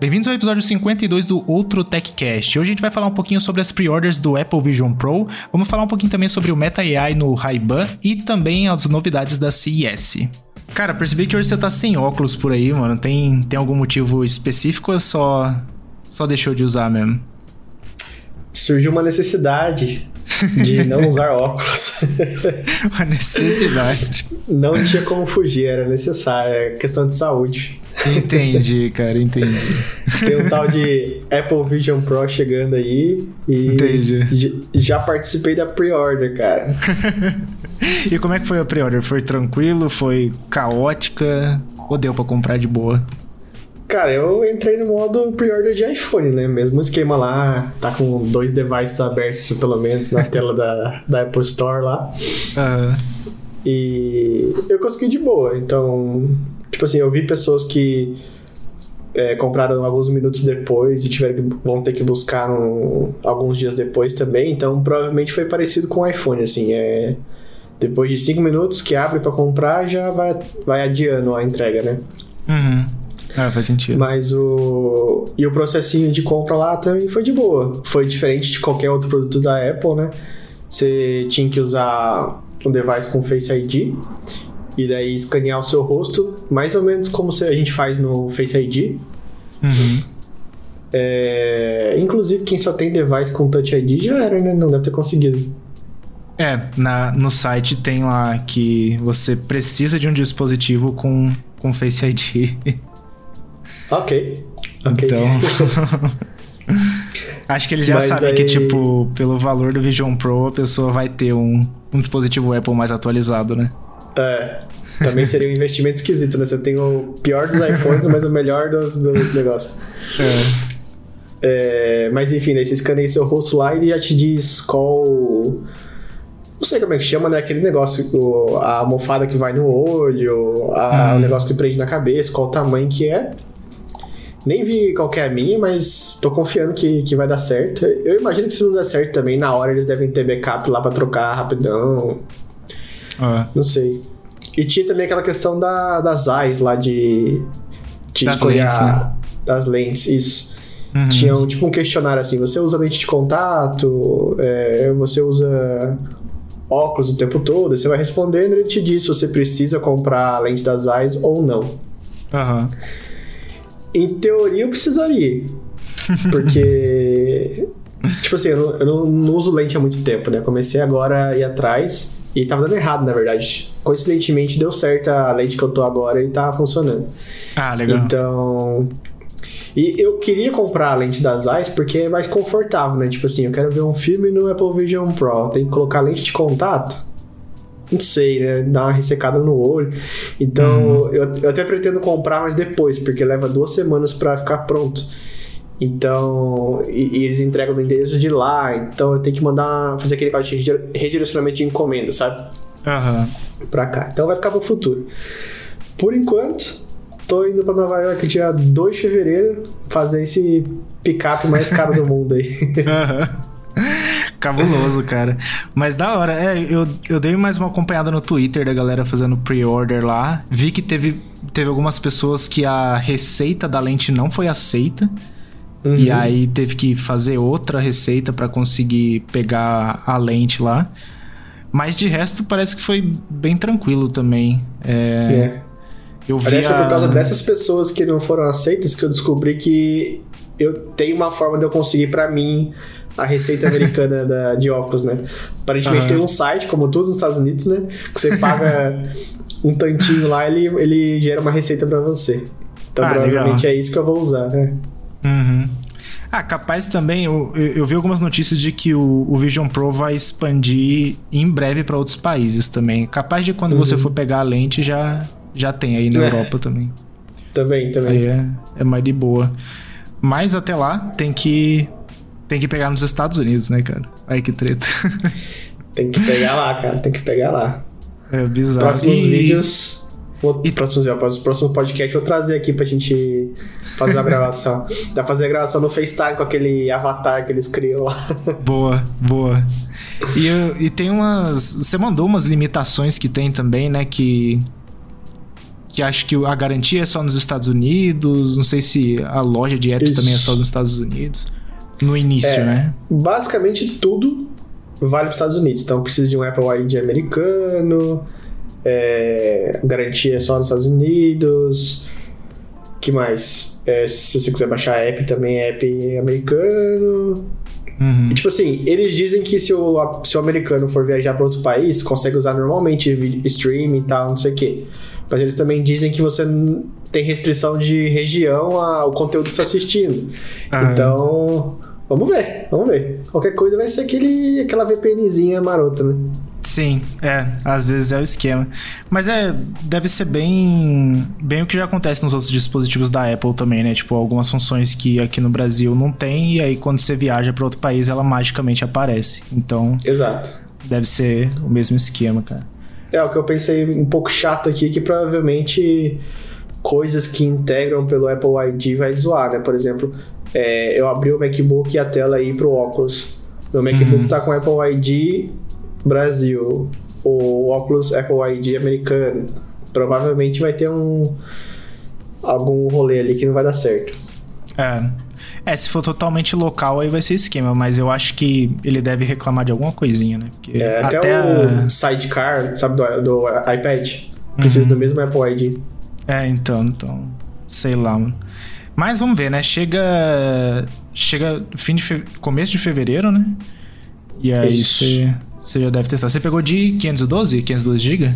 Bem-vindos ao episódio 52 do Outro TechCast. Hoje a gente vai falar um pouquinho sobre as pre-orders do Apple Vision Pro, vamos falar um pouquinho também sobre o Meta AI no Ray-Ban e também as novidades da CES. Cara, percebi que hoje você tá sem óculos por aí, mano. Tem, tem algum motivo específico ou só, só deixou de usar mesmo? Surgiu uma necessidade de não usar óculos. uma necessidade. Não tinha como fugir, era necessário, é questão de saúde. Entendi, cara, entendi. Tem um tal de Apple Vision Pro chegando aí e entendi. já participei da pre-order, cara. e como é que foi a pre-order? Foi tranquilo? Foi caótica? Ou deu pra comprar de boa? Cara, eu entrei no modo pre-order de iPhone, né? Mesmo esquema lá, tá com dois devices abertos, pelo menos, na tela da, da Apple Store lá. Uhum. E eu consegui de boa, então Tipo assim, eu vi pessoas que é, compraram alguns minutos depois e tiveram que, vão ter que buscar um, alguns dias depois também. Então, provavelmente foi parecido com o iPhone, assim. É, depois de 5 minutos que abre para comprar, já vai, vai adiando a entrega, né? Uhum. Ah, faz sentido. Mas o. E o processinho de compra lá também foi de boa. Foi diferente de qualquer outro produto da Apple, né? Você tinha que usar um device com Face ID e daí escanear o seu rosto, mais ou menos como a gente faz no Face ID. Uhum. É, inclusive, quem só tem device com Touch ID já era, né? Não deve ter conseguido. É, na, no site tem lá que você precisa de um dispositivo com, com Face ID. Ok. Ok. Então. Acho que eles já Mas sabem daí... que, tipo, pelo valor do Vision Pro, a pessoa vai ter um, um dispositivo Apple mais atualizado, né? É. Também seria um investimento esquisito, né? Você tem o pior dos iPhones, mas o melhor dos, dos negócios. É. É, mas enfim, daí você escaneia seu rosto lá e ele já te diz qual. Não sei como é que chama, né? Aquele negócio, a almofada que vai no olho, a, hum. o negócio que prende na cabeça, qual o tamanho que é. Nem vi qual é a minha, mas tô confiando que, que vai dar certo. Eu imagino que se não der certo também, na hora eles devem ter backup lá pra trocar rapidão. Ah. Não sei. E tinha também aquela questão da, das eyes lá de. de das lentes, né? Das lentes, isso. Uhum. Tinha um, tipo um questionário assim: você usa lente de contato, é, você usa óculos o tempo todo, você vai respondendo e ele te diz se você precisa comprar a lente das eyes ou não. Uhum. Em teoria eu precisaria. Porque. tipo assim, eu, não, eu não, não, uso lente há muito tempo, né? Comecei agora a ir atrás. E tava dando errado, na verdade. Coincidentemente deu certo a lente que eu tô agora e tá funcionando. Ah, legal. Então. E eu queria comprar a lente das eyes porque é mais confortável, né? Tipo assim, eu quero ver um filme no Apple Vision Pro, tem que colocar lente de contato. Não sei, né? Dar uma ressecada no olho. Então, uhum. eu, eu até pretendo comprar, mas depois, porque leva duas semanas para ficar pronto. Então, e, e, eles entregam no endereço de lá, então eu tenho que mandar fazer aquele redirecionamento de encomenda, sabe? Aham. Uhum. Pra cá. Então vai ficar pro futuro. Por enquanto, tô indo pra Nova York dia 2 de fevereiro fazer esse picape mais caro do mundo aí. Uhum. Cabuloso, cara. Mas da hora. É, eu, eu dei mais uma acompanhada no Twitter da galera fazendo pre-order lá. Vi que teve, teve algumas pessoas que a receita da lente não foi aceita. Uhum. E aí teve que fazer outra receita para conseguir pegar a lente lá. Mas de resto parece que foi bem tranquilo também. É. é. Eu vi Aliás, foi por causa dessas pessoas que não foram aceitas que eu descobri que eu tenho uma forma de eu conseguir para mim a receita americana da, de óculos, né? Aparentemente uhum. tem um site, como tudo nos Estados Unidos, né? Que você paga um tantinho lá, ele, ele gera uma receita para você. Então ah, provavelmente legal. é isso que eu vou usar, né? Uhum. Ah, capaz também, eu, eu, vi algumas notícias de que o, o Vision Pro vai expandir em breve para outros países também. Capaz de quando uhum. você for pegar a lente já, já tem aí na é. Europa também. Também, também. Aí é, é mais de boa. Mas até lá tem que tem que pegar nos Estados Unidos, né, cara? Aí que treta. tem que pegar lá, cara, tem que pegar lá. É bizarro. Próximos e... vídeos Vou, e... próximo, próximo podcast eu vou trazer aqui pra gente fazer a gravação. Dá pra fazer a gravação no FaceTime com aquele avatar que eles criam lá. Boa, boa. E, e tem umas. Você mandou umas limitações que tem também, né? Que. que acho que a garantia é só nos Estados Unidos. Não sei se a loja de apps Isso. também é só nos Estados Unidos. No início, É, né? Basicamente tudo vale para os Estados Unidos. Então precisa de um Apple ID americano, é, garantia é só nos Estados Unidos. que mais? É, se você quiser baixar app, também é app americano. Uhum. E, tipo assim, eles dizem que se o, se o americano for viajar para outro país, consegue usar normalmente streaming e tal, não sei o quê. Mas eles também dizem que você tem restrição de região ao conteúdo que você está assistindo. Ah. Então, vamos ver, vamos ver. Qualquer coisa vai ser aquele, aquela VPNzinha marota, né? Sim, é, às vezes é o esquema. Mas é, deve ser bem, bem o que já acontece nos outros dispositivos da Apple também, né? Tipo, algumas funções que aqui no Brasil não tem, e aí quando você viaja para outro país, ela magicamente aparece. Então, Exato. deve ser o mesmo esquema, cara. É, o que eu pensei um pouco chato aqui, que provavelmente coisas que integram pelo Apple ID vai zoar, né? Por exemplo, é, eu abri o MacBook e a tela aí pro óculos. Meu MacBook Uhum. tá com Apple ID Brasil, o óculos Apple ID americano. Provavelmente vai ter um algum rolê ali que não vai dar certo. É. É, se for totalmente local, aí vai ser esquema, mas eu acho que ele deve reclamar de alguma coisinha, né? Porque É, até, até a- o Sidecar, sabe, do, do iPad, precisa Uhum. do mesmo Apple ID. É, então, então. Sei lá, mano. Mas vamos ver, né? Chega. Chega fim de fe... começo de fevereiro, né? E aí você já deve testar. Você pegou de 512? 512 GB?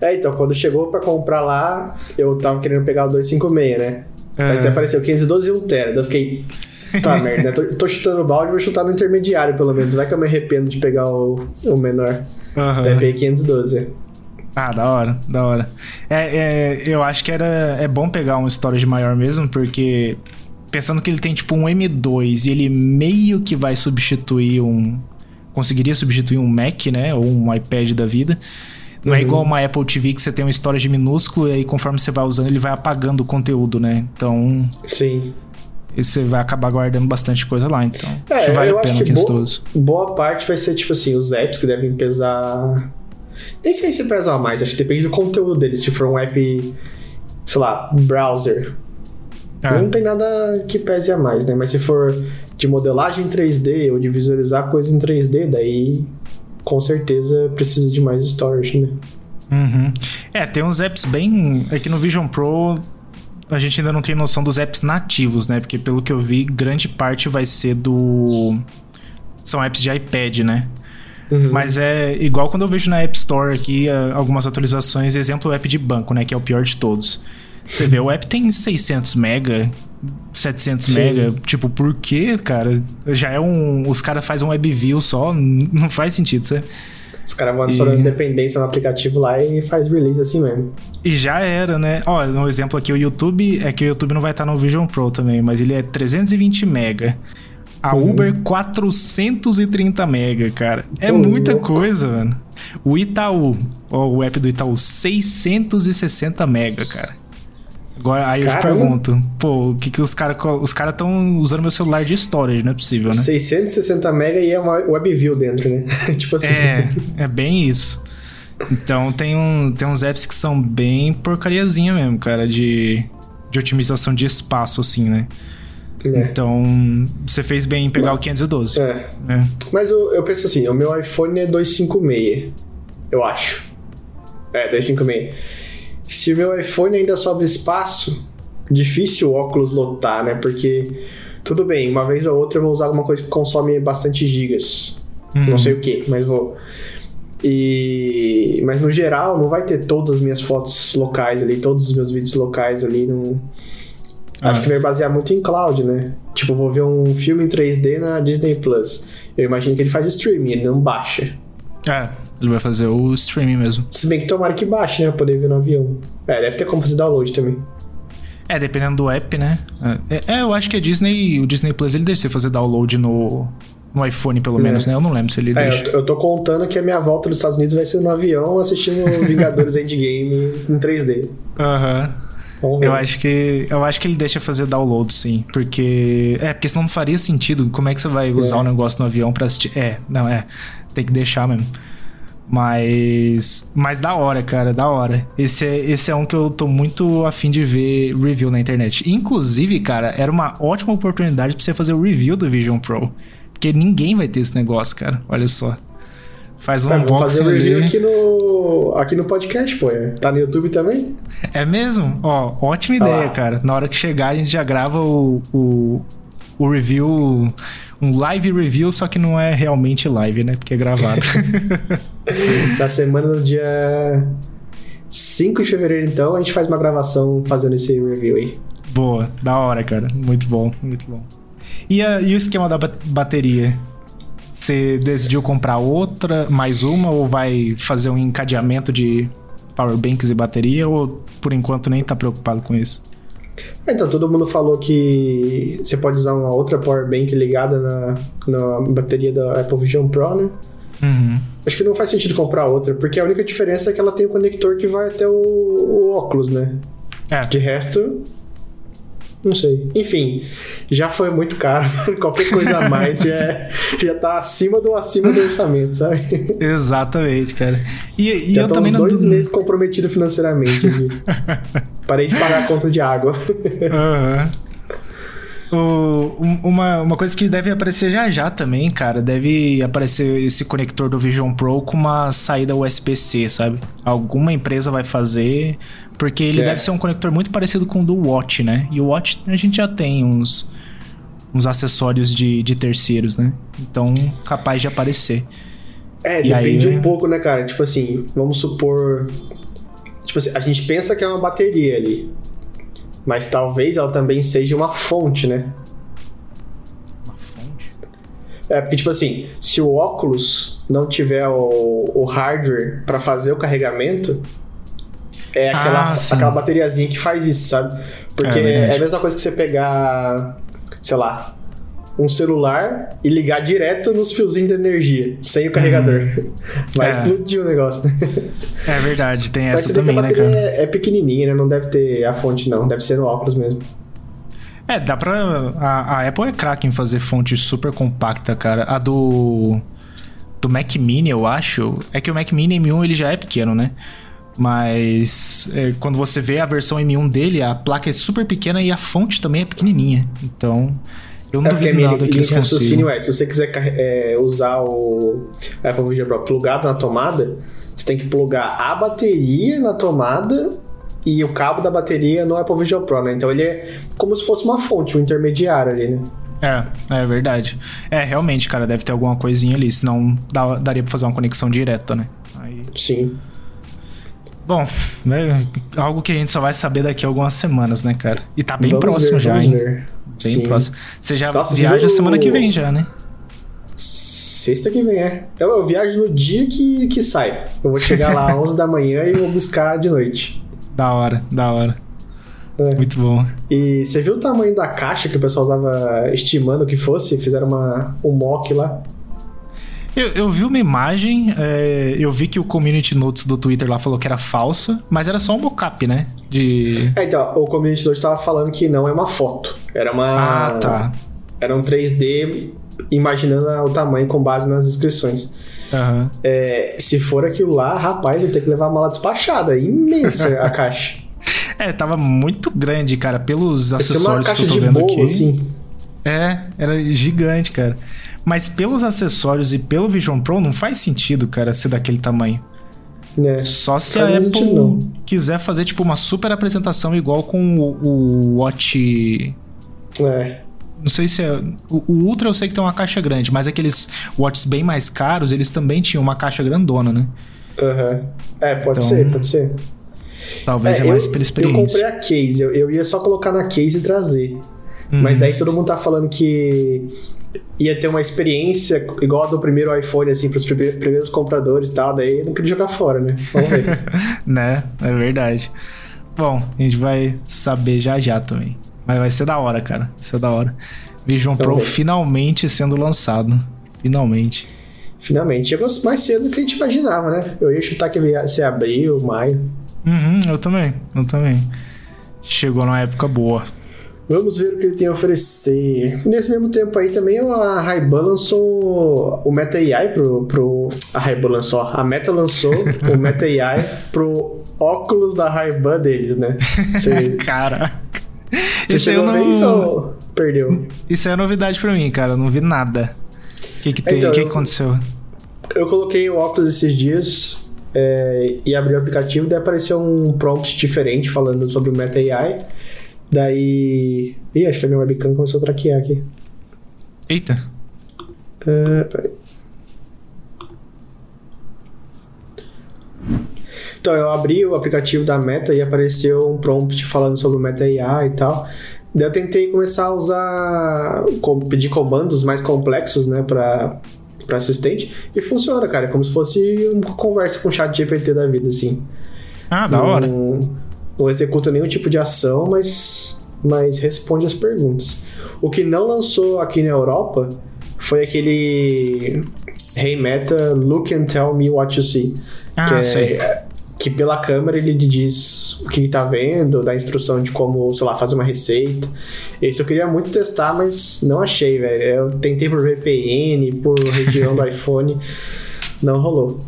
É, então, quando chegou pra comprar lá, eu tava querendo pegar o 256, né? É. Mas até apareceu 512 e 1 tera. Daí eu fiquei, tá merda, né? Tô, tô chutando o balde, vou chutar no intermediário pelo menos. Vai que eu me arrependo de pegar o, o menor. Aham. Daí peguei 512. Ah, da hora, da hora. É, é, eu acho que era, é bom pegar um storage maior mesmo, porque pensando que ele tem tipo um M2 e ele meio que vai substituir um. Conseguiria substituir um Mac, né? Ou um iPad da vida. Não é Uhum. igual uma Apple TV que você tem um storage minúsculo e aí conforme você vai usando ele vai apagando o conteúdo, né? Então Sim. você vai acabar guardando bastante coisa lá. Então É, acho que vale eu a pena que boa, 512. boa parte vai ser, tipo assim, os apps que devem pesar... Nem sei se pesar mais, acho que depende do conteúdo deles. Se for um app, sei lá, browser, Ah, Não tem nada que pese a mais, né? Mas se for de modelagem em 3D ou de visualizar coisa em 3D, daí com certeza precisa de mais storage, né? Uhum. É, tem uns apps bem. Aqui no Vision Pro a gente ainda não tem noção dos apps nativos, né? Porque pelo que eu vi, grande parte vai ser do. São apps de iPad, né? Uhum. Mas é igual quando eu vejo na App Store aqui ah, algumas atualizações, exemplo o app de banco, né? Que é o pior de todos. Você vê, o app tem 600 mega, 700 Sim. mega. Tipo, por quê, cara? Já é um. Os caras fazem um web view só, não faz sentido, sabe? Os caras vão adicionando E- independência no aplicativo lá e faz release assim mesmo. E já era, né? Ó, um exemplo aqui, o YouTube, é que o YouTube não vai estar no Vision Pro também, mas ele é 320 mega. A Uhum. Uber 430 mega, cara. É muita louco. coisa, mano. O Itaú, ó, o app do Itaú, 660 mega, cara. Agora, aí eu te Caramba. pergunto, pô, o que que os caras os cara estão usando meu celular de storage, não é possível, né? 660 mega e é uma WebView dentro, né? tipo assim. É, é bem isso. Então tem, um, tem uns apps que são bem porcariazinha mesmo, cara, de, de otimização de espaço, assim, né? É. Então, você fez bem em pegar o 512. É. né? Mas eu, eu penso assim, o meu iPhone é 256, eu acho. É, 256. Se o meu iPhone ainda sobra espaço, difícil o óculos lotar, né? Porque, tudo bem, uma vez ou outra eu vou usar alguma coisa que consome bastante gigas. Uhum. Não sei o que, mas vou. E... Mas no geral, não vai ter todas as minhas fotos locais ali, todos os meus vídeos locais ali. Não... Acho Ah. que vai basear muito em cloud, né? Tipo, vou ver um filme em 3D na Disney Plus. Eu imagino que ele faz streaming, ele não baixa. É, ele vai fazer o streaming mesmo. Se bem que tomara que baixe, né? Pra poder ver no avião. É, deve ter como fazer download também. É, dependendo do app, né? É, é, eu acho que a Disney, o Disney Plus, ele deixa você fazer download no, no iPhone, pelo É. menos, né? Eu não lembro se ele É, deixa. eu, eu tô contando que a minha volta dos Estados Unidos vai ser no avião assistindo Vingadores Endgame em 3D. Aham. Vamos Eu acho que eu acho que ele deixa fazer download, sim, porque é porque senão não faria sentido. Como é que você vai usar É. o negócio no avião pra assistir? É, não é, tem que deixar mesmo. Mas. Mas da hora, cara, da hora. Esse é, esse é um que eu tô muito afim de ver review na internet. Inclusive, cara, era uma ótima oportunidade pra você fazer o review do Vision Pro. Porque ninguém vai ter esse negócio, cara. Olha só. Faz um fazer unboxing um review ali. aqui no, aqui no podcast, pô. é. Tá no YouTube também? É mesmo? Ó, ótima Tá ideia, lá. cara. Na hora que chegar, a gente já grava o, o, o review. Um live review, só que não é realmente live, né? Porque é gravado. Da semana do dia 5 de fevereiro, então, a gente faz uma gravação fazendo esse review aí. Boa, da hora, cara. Muito bom, muito bom. E, a- e o esquema da ba- bateria? Você decidiu comprar outra, mais uma, ou vai fazer um encadeamento de powerbanks e bateria, ou por enquanto nem tá preocupado com isso? Então, todo mundo falou que você pode usar uma outra power bank ligada na, na bateria da Apple Vision Pro, né? Uhum. Acho que não faz sentido comprar outra, porque a única diferença é que ela tem um conector que vai até o, o óculos, né? É, De resto, não sei. Enfim, já foi muito caro. Qualquer coisa a mais já, é- já tá acima do acima do orçamento, sabe? exatamente, cara. E, e já eu tô também uns não. dois meses comprometido financeiramente. Parei de pagar a conta de água. Aham. O- um- uma, uma coisa que deve aparecer já já também, cara, deve aparecer esse conector do Vision Pro com uma saída USB-C, sabe? Alguma empresa vai fazer, porque ele É. deve ser um conector muito parecido com o do Watch, né? E o Watch a gente já tem uns, uns acessórios de, de terceiros, né? Então, capaz de aparecer. É, E aí, depende né? um pouco, né, cara? Tipo assim, vamos supor. Tipo assim, a gente pensa que é uma bateria ali. Mas talvez ela também seja uma fonte, né? Uma fonte? É, porque, tipo assim, se o óculos não tiver o, o hardware pra fazer o carregamento, é aquela, Ah, aquela bateriazinha que faz isso, sabe? Porque É é, a mesma coisa que você pegar, sei lá, um celular e ligar direto nos fiozinhos de energia, sem o carregador. Vai É. explodir o negócio, né? É verdade, tem essa também, né, cara? é, é pequenininha, né? Não deve ter a fonte, não. Deve ser no óculos mesmo. É, dá pra. A, a Apple é craque em fazer fonte super compacta, cara. A do. Do Mac Mini, eu acho. É que o Mac Mini M1 ele já é pequeno, né? Mas é, quando você vê a versão M1 dele, a placa é super pequena e a fonte também é pequenininha. Então, eu não É duvido minha nada que raciocínio é, se você quiser é, usar o Apple Vision Pro plugado na tomada, você tem que plugar a bateria na tomada e o cabo da bateria no Apple Vision Pro, né? Então ele é como se fosse uma fonte, um intermediário ali, né? É, é verdade. É, realmente, cara, deve ter alguma coisinha ali, senão dá- daria pra fazer uma conexão direta, né? Aí... Sim. Bom, né, algo que a gente só vai saber daqui a algumas semanas, né, cara? E tá bem Vamos próximo ver, já, hein? ver. Bem Sim. próximo. Você já Nossa, viaja viu semana que vem já, né? Sexta que vem, é. Eu, eu viajo no dia que, que sai. Eu vou chegar lá às 11 da manhã e vou buscar de noite. Da hora, da hora. É. Muito bom. E você viu o tamanho da caixa que o pessoal tava estimando que fosse? Fizeram uma, um mock lá. Eu, eu vi uma imagem, é, eu vi que o community notes do Twitter lá falou que era falsa, mas era só um mockup, né? De. É, então, o community note tava falando que não é uma foto. Era uma. Ah, tá. Era um 3D imaginando o tamanho com base nas inscrições. Aham. É, se for aquilo lá, rapaz, vai ter que levar a mala despachada. É imensa a caixa. É, tava muito grande, cara, pelos ser uma acessórios que caixa eu tô vendo bolo, aqui. assim. É, era gigante, cara. Mas pelos acessórios e pelo Vision Pro não faz sentido, cara, ser daquele tamanho. Né? Só se a Apple não. quiser fazer, tipo, uma super apresentação igual com o, o Watch. É. Não sei se é. O, o Ultra eu sei que tem uma caixa grande, mas aqueles Watches bem mais caros, eles também tinham uma caixa grandona, né? aham. É, pode Então, ser, pode ser. Talvez é, É, mais eu, pela Eu experiência. comprei a case, eu, eu ia só colocar na case e trazer. Uhum. Mas daí todo mundo tá falando que ia ter uma experiência igual a do primeiro iPhone, assim, pros prime- primeiros compradores e tal. Daí eu não queria jogar fora, né? Vamos ver. né? É verdade. Bom, a gente vai saber já já também. Mas vai ser da hora, cara. Vai ser da hora. Vision Pro Também. finalmente sendo lançado. Finalmente. Finalmente. Chegou mais cedo do que a gente imaginava, né? Eu ia chutar que ia ser abril, maio. Uhum, eu também. Eu também. Chegou numa época boa. Vamos ver o que ele tem a oferecer. Nesse mesmo tempo aí também a Ray-Ban lançou o Meta AI pro, pro a Ray-Ban lançou, a Meta lançou o Meta AI pro óculos da Ray-Ban deles, né? Você, Caraca. Você chegou não... isso ou perdeu? Isso é novidade pra mim, cara. Eu não vi nada. O que que tem? Então, o que, que aconteceu? Eu coloquei o óculos esses dias é, e abri o aplicativo, daí apareceu um prompt diferente falando sobre o Meta AI. Daí. Ih, acho que a minha webcam começou a traquear aqui. Eita. Uh, peraí. Então, eu abri o aplicativo da Meta e apareceu um prompt falando sobre o Meta AI e tal. Daí eu tentei começar a usar. pedir comandos mais complexos, né, pra, pra assistente. E funciona, cara. É como se fosse uma conversa com o chat GPT da vida, assim. Ah, da hora não executa nenhum tipo de ação, mas, mas responde as perguntas. O que não lançou aqui na Europa foi aquele Hey Meta, look and tell me what you see. Ah, que, é, sei. que pela câmera ele diz o que tá vendo, dá instrução de como, sei lá, fazer uma receita. Esse eu queria muito testar, mas não achei, velho. Eu tentei por VPN, por região do iPhone, não rolou.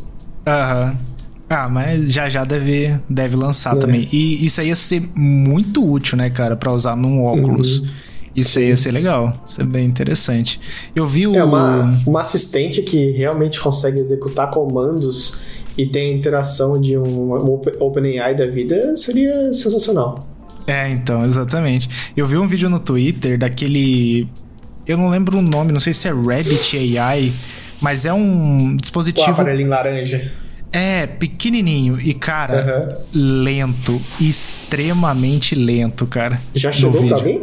Aham. Ah, mas já já deve, deve lançar é. também. E isso aí ia ser muito útil, né, cara, para usar num óculos. Uhum. Isso aí ia ser legal, isso é bem interessante. Eu vi o. É uma, uma assistente que realmente consegue executar comandos e tem interação de um OpenAI da vida seria sensacional. É, então, exatamente. Eu vi um vídeo no Twitter daquele. Eu não lembro o nome, não sei se é Rabbit AI, mas é um dispositivo. O aparelhinho laranja. É, pequenininho e, cara, uhum. lento. Extremamente lento, cara. Já chegou pra alguém?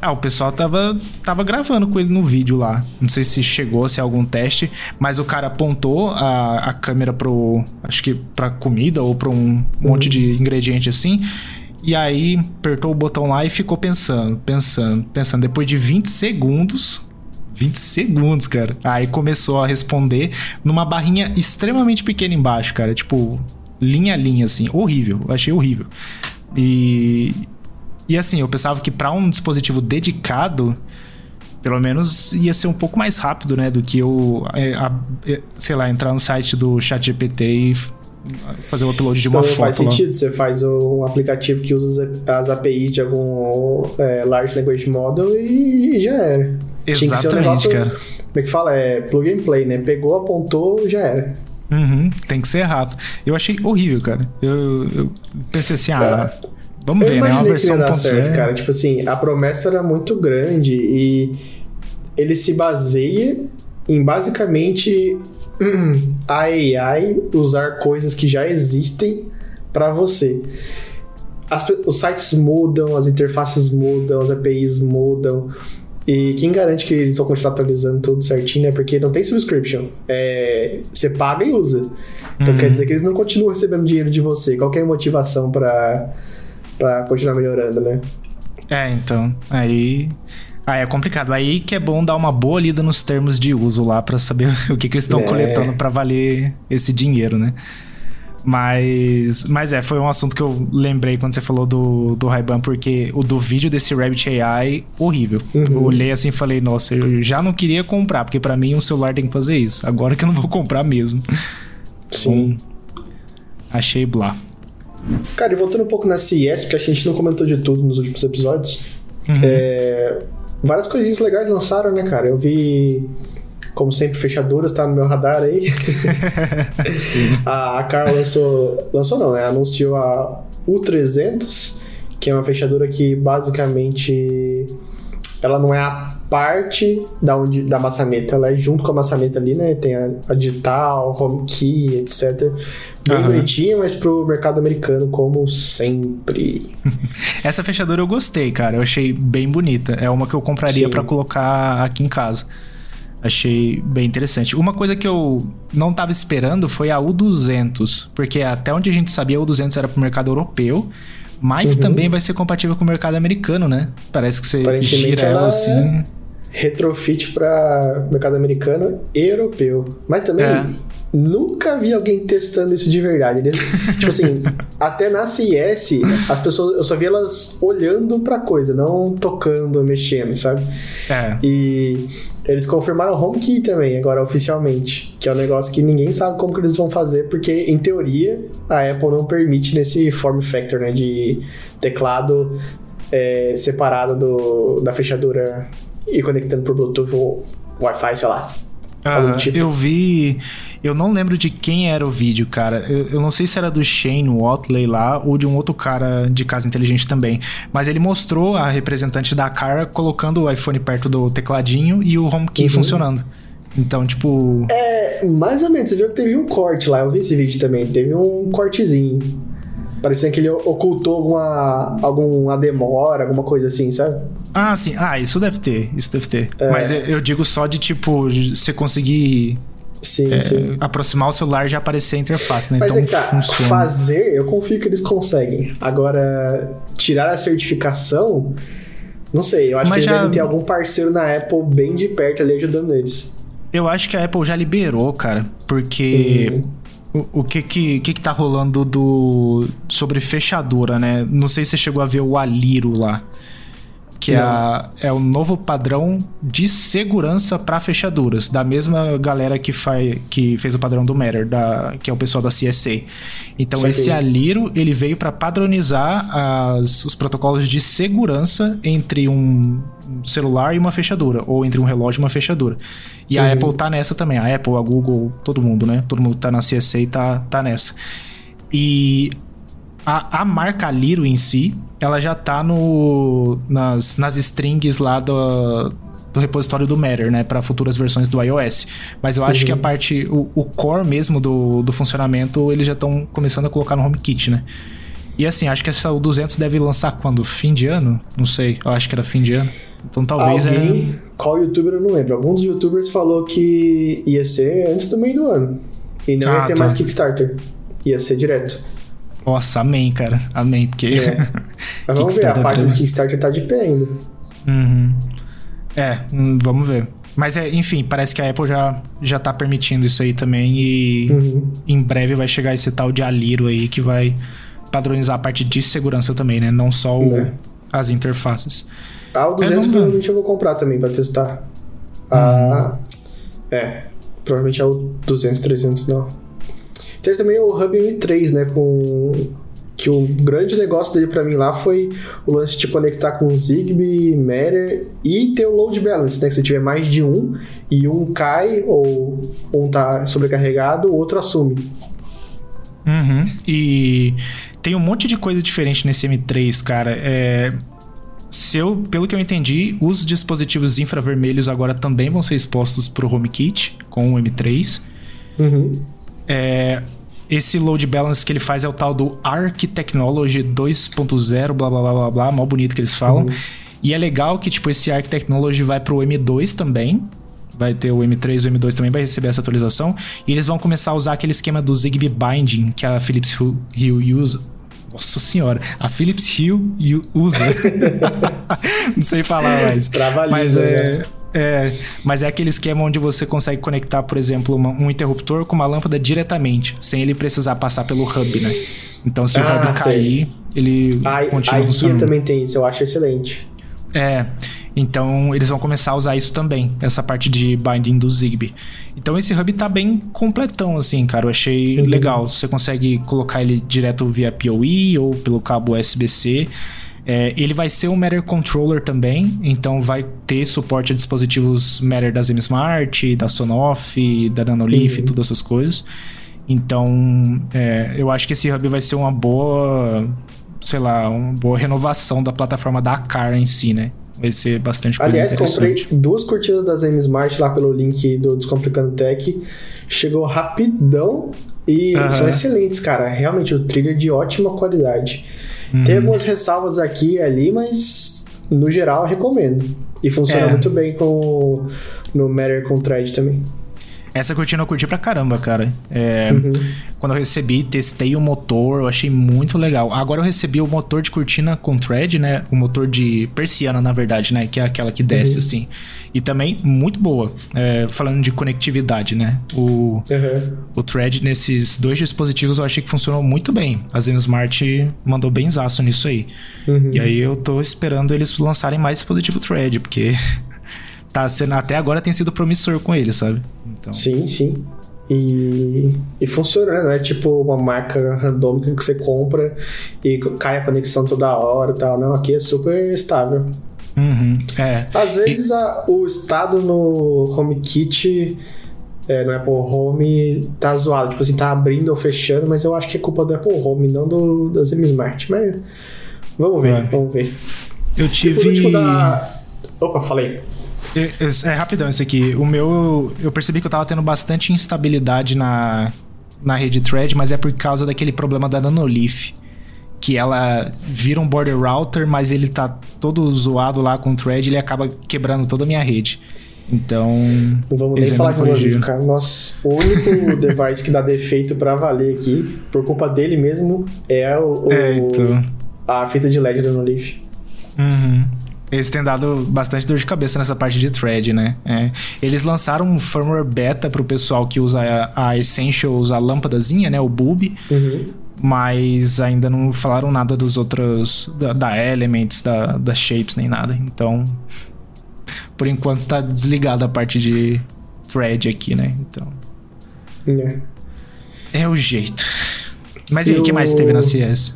Ah, o pessoal tava, tava gravando com ele no vídeo lá. Não sei se chegou, se é algum teste, mas o cara apontou a, a câmera pro. Acho que pra comida ou pra um uhum. monte de ingrediente assim. E aí apertou o botão lá e ficou pensando, pensando, pensando. Depois de 20 segundos, 20 segundos, cara. Aí começou a responder numa barrinha extremamente pequena embaixo, cara. Tipo, linha a linha, assim. Horrível. Achei horrível. E. E assim, eu pensava que para um dispositivo dedicado, pelo menos ia ser um pouco mais rápido, né? Do que eu, é, é, sei lá, entrar no site do ChatGPT e fazer o upload de uma então, foto. faz sentido. Você faz um aplicativo que usa as APIs de algum é, Large Language Model e já era. Exatamente, um negócio, cara. Como é que fala? É plug and play, né? Pegou, apontou, já era. Uhum, tem que ser rápido. Eu achei horrível, cara. Eu, eu pensei assim, ah, é. vamos eu ver, né? É uma versão que ia dar certo, cara. Tipo assim, a promessa era muito grande e ele se baseia em basicamente a AI usar coisas que já existem para você. As, os sites mudam, as interfaces mudam, as APIs mudam. E quem garante que eles vão continuar atualizando tudo certinho, né? Porque não tem subscription. É, você paga e usa. Então uhum. quer dizer que eles não continuam recebendo dinheiro de você. Qual é a motivação para continuar melhorando, né? É, então. Aí. Ah, é complicado. Aí que é bom dar uma boa lida nos termos de uso lá para saber o que, que eles estão é. coletando para valer esse dinheiro, né? Mas, mas é, foi um assunto que eu lembrei quando você falou do, do Ray-Ban, porque o do vídeo desse Rabbit AI, horrível. Uhum. Eu olhei assim e falei, nossa, eu já não queria comprar, porque para mim um celular tem que fazer isso. Agora que eu não vou comprar mesmo. Sim. Então, achei blá. Cara, e voltando um pouco na CES, porque a gente não comentou de tudo nos últimos episódios. Uhum. É, várias coisinhas legais lançaram, né, cara? Eu vi como sempre, fechaduras tá no meu radar aí. Sim. a, a Carl lançou. Lançou não, né? Anunciou a U300, que é uma fechadura que basicamente ela não é a parte da, onde, da maçaneta, ela é junto com a maçaneta ali, né? Tem a, a digital, home key, etc. Bem uhum. bonitinha, mas pro mercado americano, como sempre. Essa fechadura eu gostei, cara. Eu achei bem bonita. É uma que eu compraria para colocar aqui em casa. Achei bem interessante. Uma coisa que eu não estava esperando foi a U200, porque até onde a gente sabia, a U200 era para o mercado europeu, mas uhum. também vai ser compatível com o mercado americano, né? Parece que você gira ela, ela assim. É retrofit para mercado americano e europeu. Mas também, é. nunca vi alguém testando isso de verdade. Eles, tipo assim, até na CES, as pessoas, eu só vi elas olhando pra coisa, não tocando, mexendo, sabe? É. E eles confirmaram o HomeKey também, agora oficialmente, que é um negócio que ninguém sabe como que eles vão fazer, porque em teoria a Apple não permite nesse form factor, né, de teclado é, separado do, da fechadura e conectando por Bluetooth ou Wi-Fi, sei lá. Ah, tipo. Eu vi. Eu não lembro de quem era o vídeo, cara. Eu, eu, não sei se era do Shane Watley lá ou de um outro cara de casa inteligente também. Mas ele mostrou a representante da cara colocando o iPhone perto do tecladinho e o HomeKey uhum. funcionando. Então, tipo. É, mais ou menos. Você viu que teve um corte lá. Eu vi esse vídeo também. Teve um cortezinho. Parecia que ele ocultou alguma, alguma demora, alguma coisa assim, sabe? Ah, sim. Ah, isso deve ter. Isso deve ter. É. Mas eu, eu, digo só de, tipo, você conseguir sim, é, sim. aproximar o celular e já aparecer a interface, né? Mas então é tá, funciona. Fazer, eu confio que eles conseguem. Agora, tirar a certificação... Não sei, eu acho Mas que já... devem ter algum parceiro na Apple bem de perto ali ajudando eles. Eu acho que a Apple já liberou, cara, porque uhum. O, que, que que que tá rolando do sobre fechadura, né? Não sei se você chegou a ver o Aliro lá. Que é, a, é o novo padrão de segurança para fechaduras, da mesma galera que, faz, que fez o padrão do Matter, da, que é o pessoal da CSA. Então, esse Aliro ele veio para padronizar as, os protocolos de segurança entre um celular e uma fechadura, ou entre um relógio e uma fechadura. E uhum. a Apple tá nessa também. A Apple, a Google, todo mundo, né? Todo mundo que tá na CSA tá, tá nessa. E a, a marca Liro em si, ela já tá no, nas, nas strings lá do, do repositório do Matter, né? Para futuras versões do iOS. Mas eu acho uhum. que a uhum. parte, o, o, core mesmo do, do funcionamento, eles já estão começando a colocar no HomeKit, né? E assim, acho que essa o 200 deve lançar quando? Fim de ano? Não sei. Eu acho que era fim de ano. Então talvez Alguém, é... Qual youtuber eu não lembro. Alguns youtubers falou que ia ser antes do meio do ano. E não ah, ia ter tá. mais Kickstarter. Ia ser direto. Nossa, amém, cara. Amém, porque. É. Mas vamos ver, a página do Kickstarter tá de pé ainda. Uhum. É, hum, vamos ver. Mas, é, enfim, parece que a Apple já, já tá permitindo isso aí também. E uhum. em breve vai chegar esse tal de Aliro aí que vai padronizar a parte de segurança também, né? Não só o, é. as interfaces. Ah, o 200 é, provavelmente eu vou comprar também pra testar. Ah, uhum. é, provavelmente é o 200, 300 não. Teve também o Hub M3, né, com que o grande negócio dele para mim lá foi o lance de conectar com Zigbee, Matter e ter o load balance, né? Que se tiver mais de um e um cai ou um tá sobrecarregado, o outro assume. Uhum. E tem um monte de coisa diferente nesse M3, cara. É, se eu, pelo que eu entendi, os dispositivos infravermelhos agora também vão ser expostos para o HomeKit com o M3. Uhum. É, esse load balance que ele faz é o tal do Arc Technology 2.0, blá blá blá blá blá, mal bonito que eles falam. Uhum. E é legal que tipo esse Arc Technology vai pro M2 também. Vai ter o M3 e o M2 também vai receber essa atualização. E eles vão começar a usar aquele esquema do Zigbee Binding que a Philips Hue usa. Nossa senhora, a Philips Hue usa. Não sei falar mais. Trabalhinho, mas é. Né? É, mas é aquele esquema onde você consegue conectar, por exemplo, uma, um interruptor com uma lâmpada diretamente, sem ele precisar passar pelo hub, né? Então, se ah, o hub cair, sei. ele a, continua a funcionando. A também tem isso, eu acho excelente. É, então eles vão começar a usar isso também, essa parte de binding do Zigbee. Então esse hub tá bem completão, assim, cara. Eu achei uhum. legal. Você consegue colocar ele direto via PoE ou pelo cabo USB-C. É, ele vai ser um Matter Controller também, então vai ter suporte a dispositivos Matter das M-Smart, da Sonoff, da Nanoleaf, uhum. todas essas coisas. Então, é, eu acho que esse hub vai ser uma boa, sei lá, uma boa renovação da plataforma da Car em si, né? Vai ser bastante coisa Aliás, comprei duas cortinas das M-Smart lá pelo link do Descomplicando Tech. Chegou rapidão e uhum. são excelentes, cara. Realmente, o trigger de ótima qualidade. Uhum. Tem algumas ressalvas aqui e ali, mas no geral eu recomendo. E funciona é. muito bem com no Matter com Thread também. Essa cortina eu curti pra caramba, cara. É, uhum. Quando eu recebi, testei o motor, eu achei muito legal. Agora eu recebi o motor de cortina com thread, né? O motor de persiana, na verdade, né? Que é aquela que desce uhum. assim. E também muito boa. É, falando de conectividade, né? O, uhum. o thread nesses dois dispositivos eu achei que funcionou muito bem. A ZenSmart mandou bem zaço nisso aí. Uhum. E aí eu tô esperando eles lançarem mais dispositivo thread, porque tá sendo, até agora tem sido promissor com ele, sabe? Então... Sim, sim. E, e funciona, né? Não é tipo uma marca randômica que você compra e cai a conexão toda hora e tal. Não, aqui é super estável. Uhum, é. Às vezes e... a, o estado no HomeKit, é, no Apple Home, tá zoado. Tipo assim, tá abrindo ou fechando, mas eu acho que é culpa do Apple Home, não do, da Smart. Mas vamos ver, é. vamos ver. Eu tive. Da... Opa, falei. É, é, rapidão isso aqui. O meu, eu percebi que eu tava tendo bastante instabilidade na, na rede thread, mas é por causa daquele problema da Nanoleaf. Que ela vira um border router, mas ele tá todo zoado lá com o thread, ele acaba quebrando toda a minha rede. Então. Não vamos nem falar de Nanoleaf, cara. Nossa, o único device que dá defeito para valer aqui, por culpa dele mesmo, é o, o é, então... a fita de LED da Nanoleaf. Uhum. Eles têm dado bastante dor de cabeça nessa parte de thread, né? É. Eles lançaram um firmware beta pro pessoal que usa a, a Essentials, a lâmpadazinha, né? O bulb. Uhum. Mas ainda não falaram nada dos outros... Da, da Elements, da, da Shapes, nem nada. Então... Por enquanto tá desligada a parte de thread aqui, né? Então... É, é o jeito. Mas e aí, o que mais teve na CS?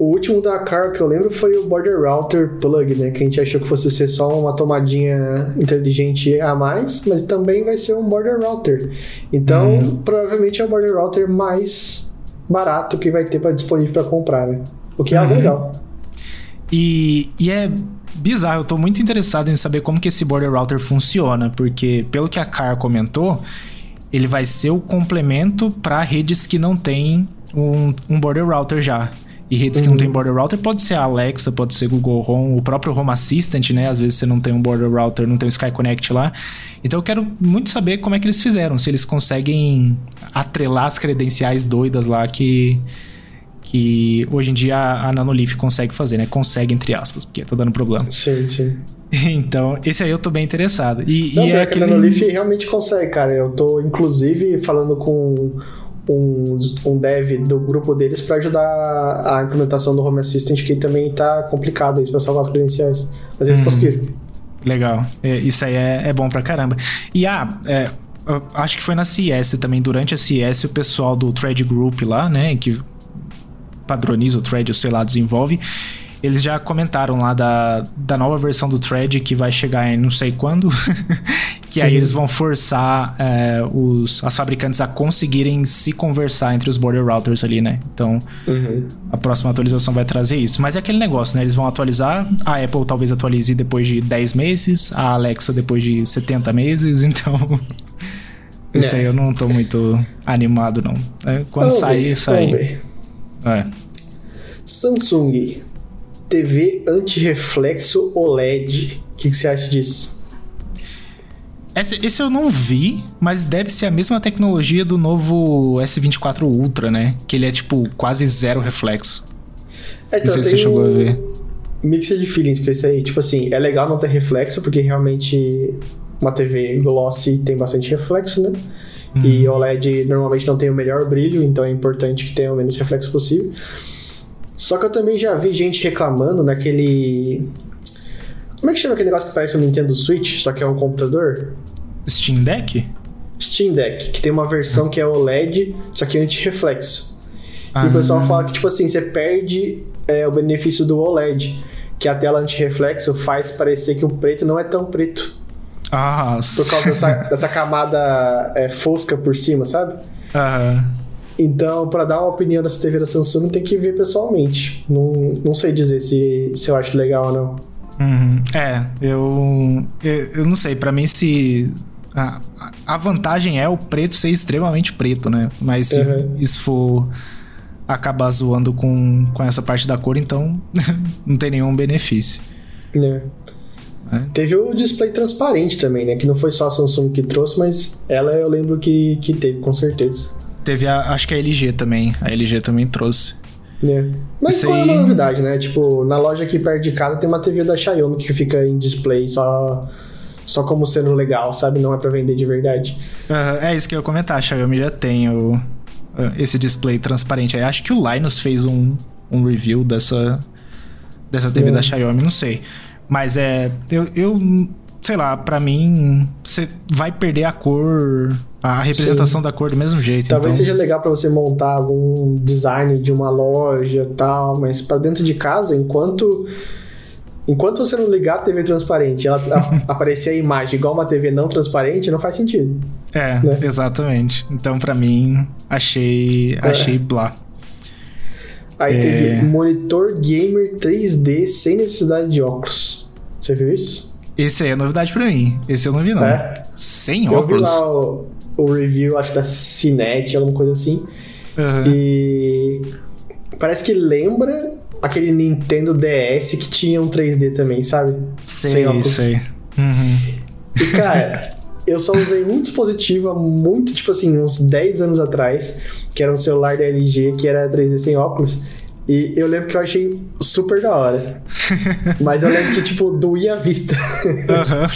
O último da Car que eu lembro foi o Border Router Plug, né? Que a gente achou que fosse ser só uma tomadinha inteligente a mais, mas também vai ser um Border Router. Então, uhum. provavelmente é o Border Router mais barato que vai ter para disponível para comprar, né? O que é uhum. legal. E, e é bizarro, eu tô muito interessado em saber como que esse Border Router funciona, porque pelo que a Car comentou, ele vai ser o complemento para redes que não têm um, um Border Router já. E redes uhum. que não tem uhum. border router pode ser a Alexa, pode ser Google Home, o próprio Home Assistant, né? Às vezes você não tem um border router, não tem um Sky Connect lá. Então eu quero muito saber como é que eles fizeram, se eles conseguem atrelar as credenciais doidas lá que que hoje em dia a Nanolith consegue fazer, né? Consegue, entre aspas, porque tá dando problema. Sim, sim. Então, esse aí eu tô bem interessado. E, Não, e é aquele... a Nanolith realmente consegue, cara. Eu tô, inclusive, falando com um, um dev do grupo deles para ajudar a implementação do Home Assistant, que também tá complicado aí para salvar as credenciais. Mas eles uhum. conseguiram. Legal. É, isso aí é, é, bom pra caramba. E ah, é, acho que foi na CS também, durante a CS, o pessoal do Thread Group lá, né, que padroniza o Thread, ou sei lá, desenvolve, eles já comentaram lá da, da nova versão do Thread que vai chegar em não sei quando. que aí eles vão forçar é, os, as fabricantes a conseguirem se conversar entre os border routers ali, né? Então, uhum. a próxima atualização vai trazer isso. Mas é aquele negócio, né? Eles vão atualizar, a Apple talvez atualize depois de 10 meses, a Alexa depois de 70 meses, então... Isso é. aí eu não tô muito animado, não. É, quando sair, sair. É. Samsung TV anti-reflexo OLED. O que, que, você acha disso? Esse, esse, eu não vi, mas deve ser a mesma tecnologia do novo S24 Ultra, né? Que ele é tipo quase zero reflexo. É, então, não sei se você chegou a ver. Mixed feelings, porque isso aí, tipo assim, é legal não ter reflexo, porque realmente uma TV glossy tem bastante reflexo, né? Uhum. E OLED normalmente não tem o melhor brilho, então é importante que tenha o menos reflexo possível. Só que eu também já vi gente reclamando naquele. Como é que chama aquele negócio que parece um Nintendo Switch, só que é um computador? Steam Deck? Steam Deck, que tem uma versão que é OLED, só que é anti-reflexo. Ah. E o pessoal fala que, tipo assim, você perde é, o benefício do OLED, que a tela anti-reflexo faz parecer que o preto não é tão preto. Ah, Por causa dessa, dessa camada é, fosca por cima, sabe? Aham. Então, para dar uma opinião dessa TV da Samsung, tem que ver pessoalmente. Não, não sei dizer se, se eu acho legal ou não. Uhum. É, eu, eu, eu não sei. Para mim, se a, a vantagem é o preto ser extremamente preto, né? Mas se uhum. isso for acabar zoando com, com essa parte da cor, então não tem nenhum benefício. É. Né? Teve o display transparente também, né? Que não foi só a Samsung que trouxe, mas ela eu lembro que, que teve, com certeza. Teve a, acho que a LG também. A LG também trouxe. É. Mas Isso qual é aí- a novidade, né? Tipo, na loja aqui perto de casa tem uma TV da Xiaomi que fica em display só, só como sendo legal, sabe? Não é pra vender de verdade. Aham, é isso que eu ia comentar. A Xiaomi já tem o, esse display transparente. aí. Acho que o Linus fez um, um review dessa, dessa TV É. da Xiaomi, não sei. Mas é. Eu, eu sei lá, pra mim, você vai perder a cor, a representação da cor do mesmo jeito. Talvez então, seja legal pra você montar algum design de uma loja e tal, mas pra dentro de casa, enquanto enquanto você não ligar a TV transparente, ela a- aparecer a imagem igual uma TV não transparente, não faz sentido. É, né? exatamente. Então, pra mim, achei. Achei blá. Aí É. teve monitor gamer 3D sem necessidade de óculos. Você viu isso? Esse aí é novidade pra mim. Esse eu não vi, não. É. Sem Eu vi óculos. lá o, o review, acho da Cinet, alguma coisa assim. Aham. E parece que lembra aquele Nintendo DS que tinha um 3D também, sabe? sem Sei, óculos. sei. Uhum. E cara, eu só usei um dispositivo há muito, tipo assim, uns 10 anos atrás, que era um celular da LG que era 3D sem óculos. E eu lembro que eu achei super da hora. Mas eu lembro que, tipo, doía a vista. Aham.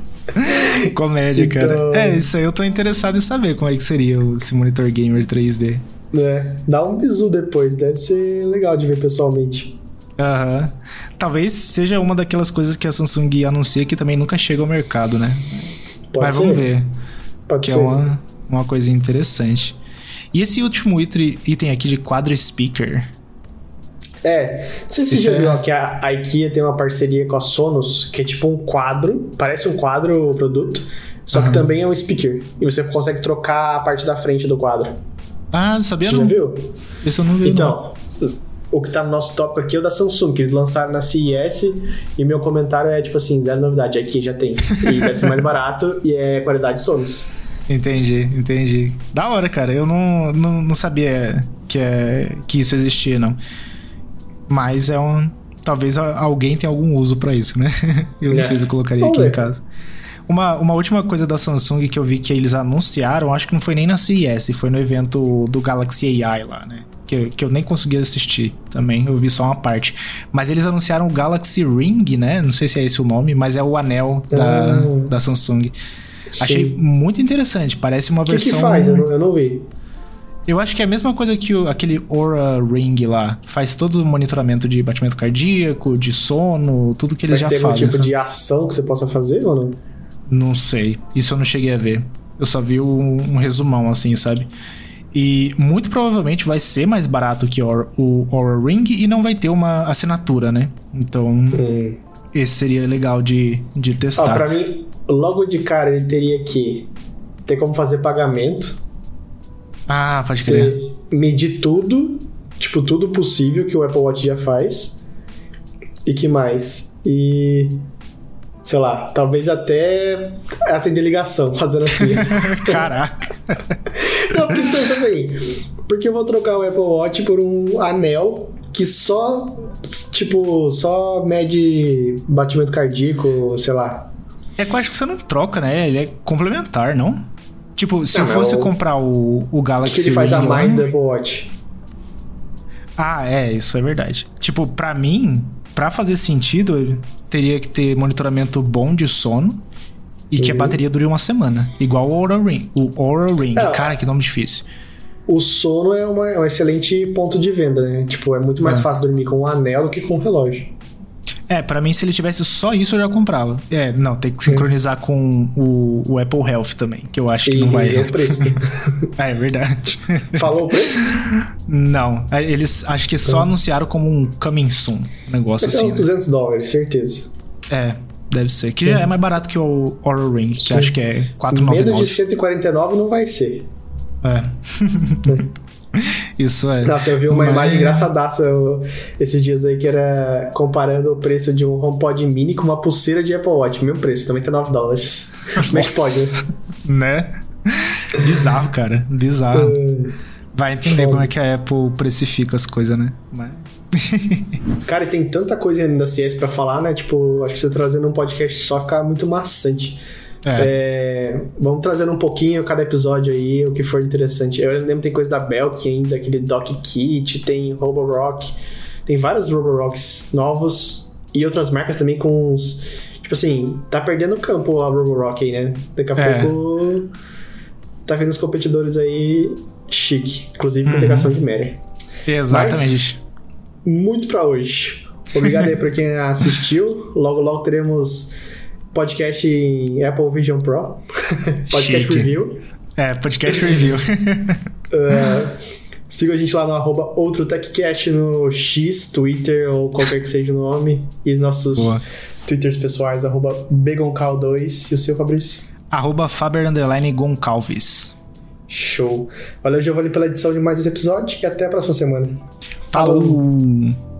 Comédia, Então- cara. É, isso aí eu tô interessado em saber como é que seria esse monitor gamer 3D. né? Dá um bisu depois, deve ser legal de ver pessoalmente. Aham. Talvez seja uma daquelas coisas que a Samsung anuncia que também nunca chega ao mercado, né? Pode Mas ser? vamos ver. Pode Que ser. é uma, uma coisa interessante. E esse último item aqui de quadro speaker. É, não sei se você Isso já é- viu que a, a IKEA tem uma parceria com a Sonos, que é tipo um quadro, parece um quadro o produto, só que Aham. também é um speaker. E você consegue trocar a parte da frente do quadro. Ah, sabia Você não. já viu? Esse eu não vi, não. Então, o que tá no nosso tópico aqui é o da Samsung, que eles lançaram na CES e meu comentário é tipo assim, zero novidade, aqui já tem. E deve ser mais barato e é qualidade Sonos. Entendi, entendi. Da hora, cara. Eu não, não, não sabia que, é, que isso existia, não. Mas é um. Talvez alguém tenha algum uso pra isso, né? Eu não É. sei se eu colocaria aqui em casa. Uma, uma última coisa da Samsung que eu vi que eles anunciaram, acho que não foi nem na CES, foi no evento do Galaxy AI lá, né? Que, que eu nem consegui assistir também, eu vi só uma parte. Mas eles anunciaram o Galaxy Ring, né? Não sei se é esse o nome, mas é o anel da, Ah. da Samsung. Achei Sim. muito interessante, parece uma O que, versão. que faz? Eu não, eu não vi. Eu acho que é a mesma coisa que o- aquele Aura Ring lá. Faz todo o monitoramento de batimento cardíaco, de sono, tudo que eles Mas já tem algum fazem. tipo sabe? de ação que você possa fazer ou não? Não sei. Isso eu não cheguei a ver. Eu só vi um, um resumão, assim, sabe? E muito provavelmente vai ser mais barato que o Aura- Ring e não vai ter uma assinatura, né? Então, Hum. esse seria legal de, de Ó, testar. pra mim, logo de cara ele teria que ter como fazer pagamento, Ah, pode crer. medir tudo, tipo, tudo possível que o Apple Watch já faz. E que mais? E. Sei lá, talvez até atender ligação, fazendo assim. Caraca. Não, porque pensa bem. Porque eu vou trocar o Apple Watch por um anel que só, tipo, só mede batimento cardíaco, sei lá. É acho que você não troca, né? Ele é complementar, não? Tipo, se Não, eu mas fosse o- comprar o, o O Galaxy que ele faz a Ring lá- mais do Apple Watch? Ah, é, isso é verdade. Tipo, pra mim, pra fazer sentido, teria que ter monitoramento bom de sono e que a Uhum. bateria dure uma semana. Igual o Aura Ring. O Aura Ring. É. Cara, que nome difícil. O sono é, uma- é um excelente ponto de venda, né? Tipo, é muito mais É. fácil dormir com um anel do que com um relógio. É, pra mim, se ele tivesse só isso, eu já comprava. É, não, tem que sincronizar com o, o Apple Health também, que eu acho que E não vai. o preço. É, é verdade. Falou o preço? não, é, eles acho que só anunciaram como um coming soon. Negócio ser assim. uns né? 200 dólares, certeza. É, deve ser. Que já é mais barato que o Aura Ring, que Sim. acho que é Menos de 499. 149 não vai ser. É. Isso é. Nossa, eu vi uma Mas- imagem engraçadaça esses dias aí que era comparando o preço de um HomePod mini com uma pulseira de Apple Watch. Mesmo preço, 99 dólares. Como é que pode, né? Né? Bizarro, cara. Bizarro. Uh, Vai entender como é que a Apple precifica as coisas, né? Mas, Cara, e tem tanta coisa ainda da CS pra falar, né? Tipo, acho que você trazendo um podcast só fica muito maçante. É. É, vamos trazendo um pouquinho cada episódio aí, o que for interessante. Eu lembro que tem coisa da Belk ainda, aquele Doc Kit, tem Roborock, tem vários Roborocks novos e outras marcas também com uns. Tipo assim, tá perdendo campo a Roborock aí, né? Daqui a é. pouco tá vendo os competidores aí chique, inclusive com integração uhum. de Mary. Exatamente. Mas, muito pra hoje. Obrigado aí pra quem assistiu. Logo, logo teremos podcast em Apple Vision Pro. podcast Chique. review. É, podcast review. uh, siga a gente lá no arroba OutroTechCast no X, Twitter ou qualquer que seja o nome. E os nossos Boa. Twitters pessoais, arroba BegonCal2. E o seu, Fabrício? Arroba Faber Goncalves. Show. Valeu, Giovanni, pela edição de mais esse episódio e até a próxima semana. Falou. Falou.